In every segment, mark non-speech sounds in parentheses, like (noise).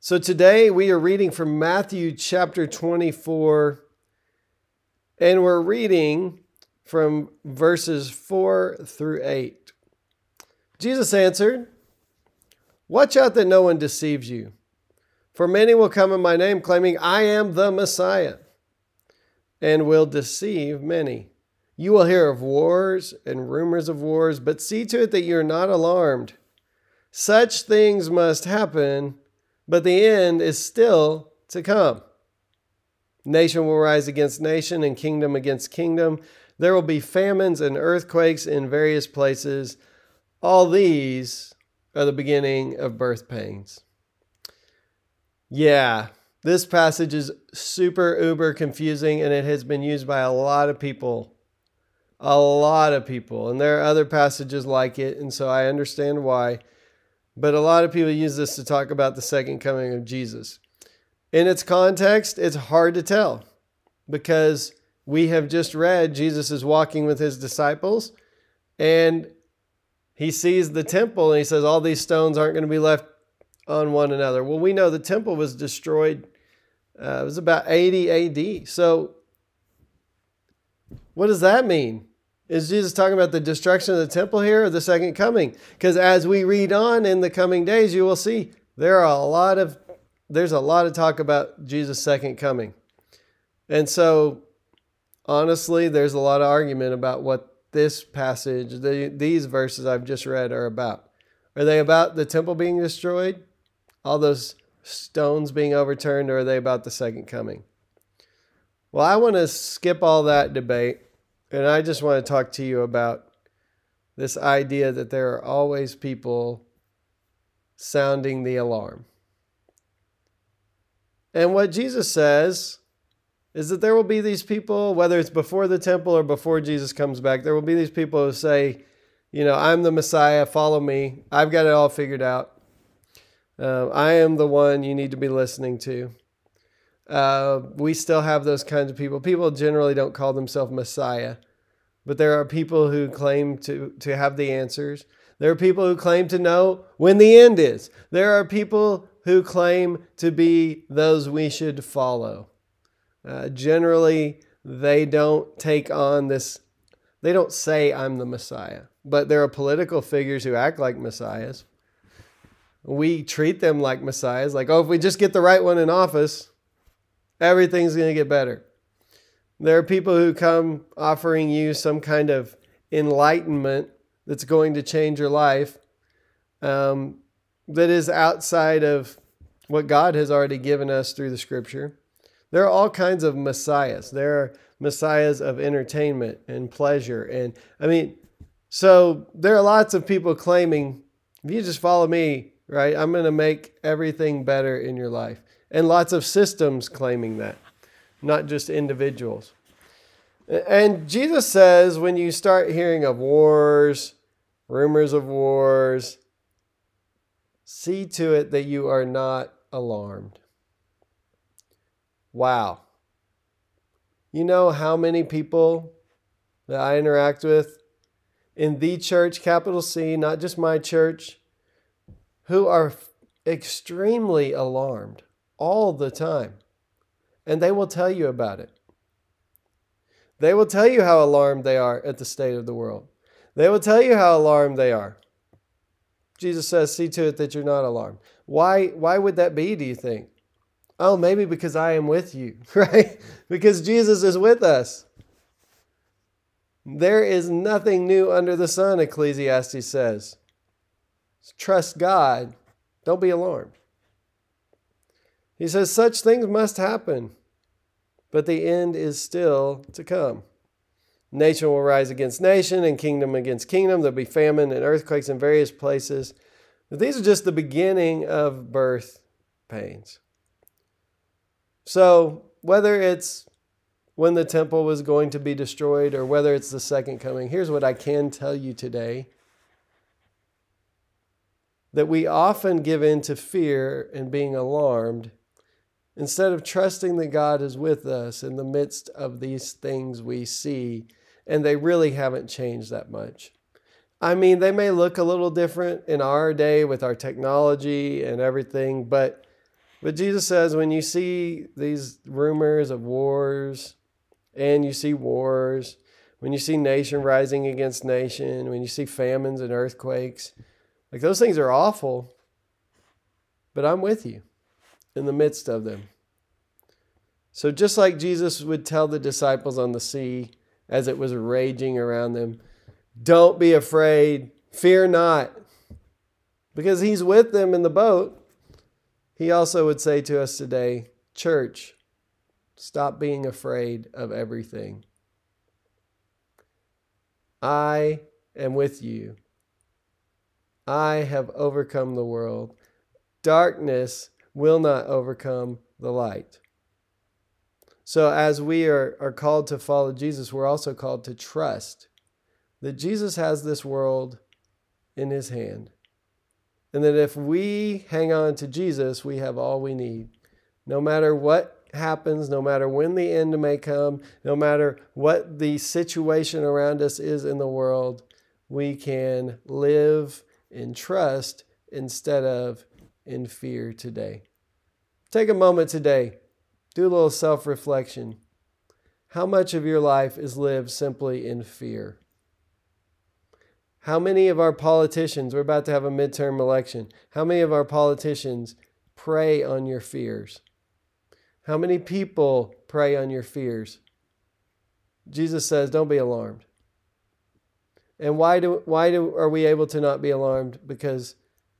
So today we are reading from Matthew chapter 24, and we're reading from verses 4 through 8. Jesus answered, Watch out that no one deceives you, for many will come in my name, claiming, I am the Messiah, and will deceive many. You will hear of wars and rumors of wars, but see to it that you're not alarmed. Such things must happen, but the end is still to come. Nation will rise against nation and kingdom against kingdom. There will be famines and earthquakes in various places. All these are the beginning of birth pains. Yeah, this passage is super uber confusing and it has been used by a lot of people a lot of people. And there are other passages like it, and so I understand why. But a lot of people use this to talk about the second coming of Jesus. In its context, it's hard to tell because we have just read Jesus is walking with his disciples and he sees the temple and he says, All these stones aren't going to be left on one another. Well, we know the temple was destroyed, uh, it was about 80 AD. So, what does that mean? Is Jesus talking about the destruction of the temple here or the second coming? Because as we read on in the coming days, you will see there are a lot of there's a lot of talk about Jesus' second coming. And so honestly, there's a lot of argument about what this passage, the, these verses I've just read are about. Are they about the temple being destroyed? All those stones being overturned, or are they about the second coming? Well, I want to skip all that debate and I just want to talk to you about this idea that there are always people sounding the alarm. And what Jesus says is that there will be these people, whether it's before the temple or before Jesus comes back, there will be these people who say, you know, I'm the Messiah, follow me. I've got it all figured out. Uh, I am the one you need to be listening to. Uh, we still have those kinds of people. People generally don't call themselves Messiah, but there are people who claim to, to have the answers. There are people who claim to know when the end is. There are people who claim to be those we should follow. Uh, generally, they don't take on this, they don't say, I'm the Messiah, but there are political figures who act like messiahs. We treat them like messiahs, like, oh, if we just get the right one in office, everything's going to get better. There are people who come offering you some kind of enlightenment that's going to change your life um, that is outside of what God has already given us through the scripture. There are all kinds of messiahs. There are messiahs of entertainment and pleasure. And I mean, so there are lots of people claiming, if you just follow me, right, I'm going to make everything better in your life and lots of systems claiming that, not just individuals. And Jesus says when you start hearing of wars, rumors of wars, see to it that you are not alarmed. Wow. You know how many people that I interact with in the church, capital C, not just my church, who are extremely alarmed all the time. And they will tell you about it. They will tell you how alarmed they are at the state of the world. They will tell you how alarmed they are. Jesus says, See to it that you're not alarmed. Why, why would that be, do you think? Oh, maybe because I am with you, (laughs) right? because Jesus is with us. There is nothing new under the sun, Ecclesiastes says. Trust God. Don't be alarmed. He says, Such things must happen, but the end is still to come. Nation will rise against nation and kingdom against kingdom. There'll be famine and earthquakes in various places. But these are just the beginning of birth pains. So, whether it's when the temple was going to be destroyed or whether it's the second coming, here's what I can tell you today that we often give in to fear and being alarmed instead of trusting that God is with us in the midst of these things we see, and they really haven't changed that much. I mean, they may look a little different in our day with our technology and everything, but but Jesus says when you see these rumors of wars and you see wars, when you see nation rising against nation, when you see famines and earthquakes, like those things are awful, but I'm with you in the midst of them. So just like Jesus would tell the disciples on the sea as it was raging around them, don't be afraid, fear not, because he's with them in the boat. He also would say to us today, church, stop being afraid of everything. I am with you. I have overcome the world. Darkness will not overcome the light. So, as we are, are called to follow Jesus, we're also called to trust that Jesus has this world in his hand. And that if we hang on to Jesus, we have all we need. No matter what happens, no matter when the end may come, no matter what the situation around us is in the world, we can live in trust instead of in fear today. Take a moment today, do a little self reflection. How much of your life is lived simply in fear? How many of our politicians, we're about to have a midterm election, how many of our politicians prey on your fears? How many people prey on your fears? Jesus says, don't be alarmed. And why do why do are we able to not be alarmed? Because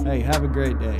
Hey, have a great day.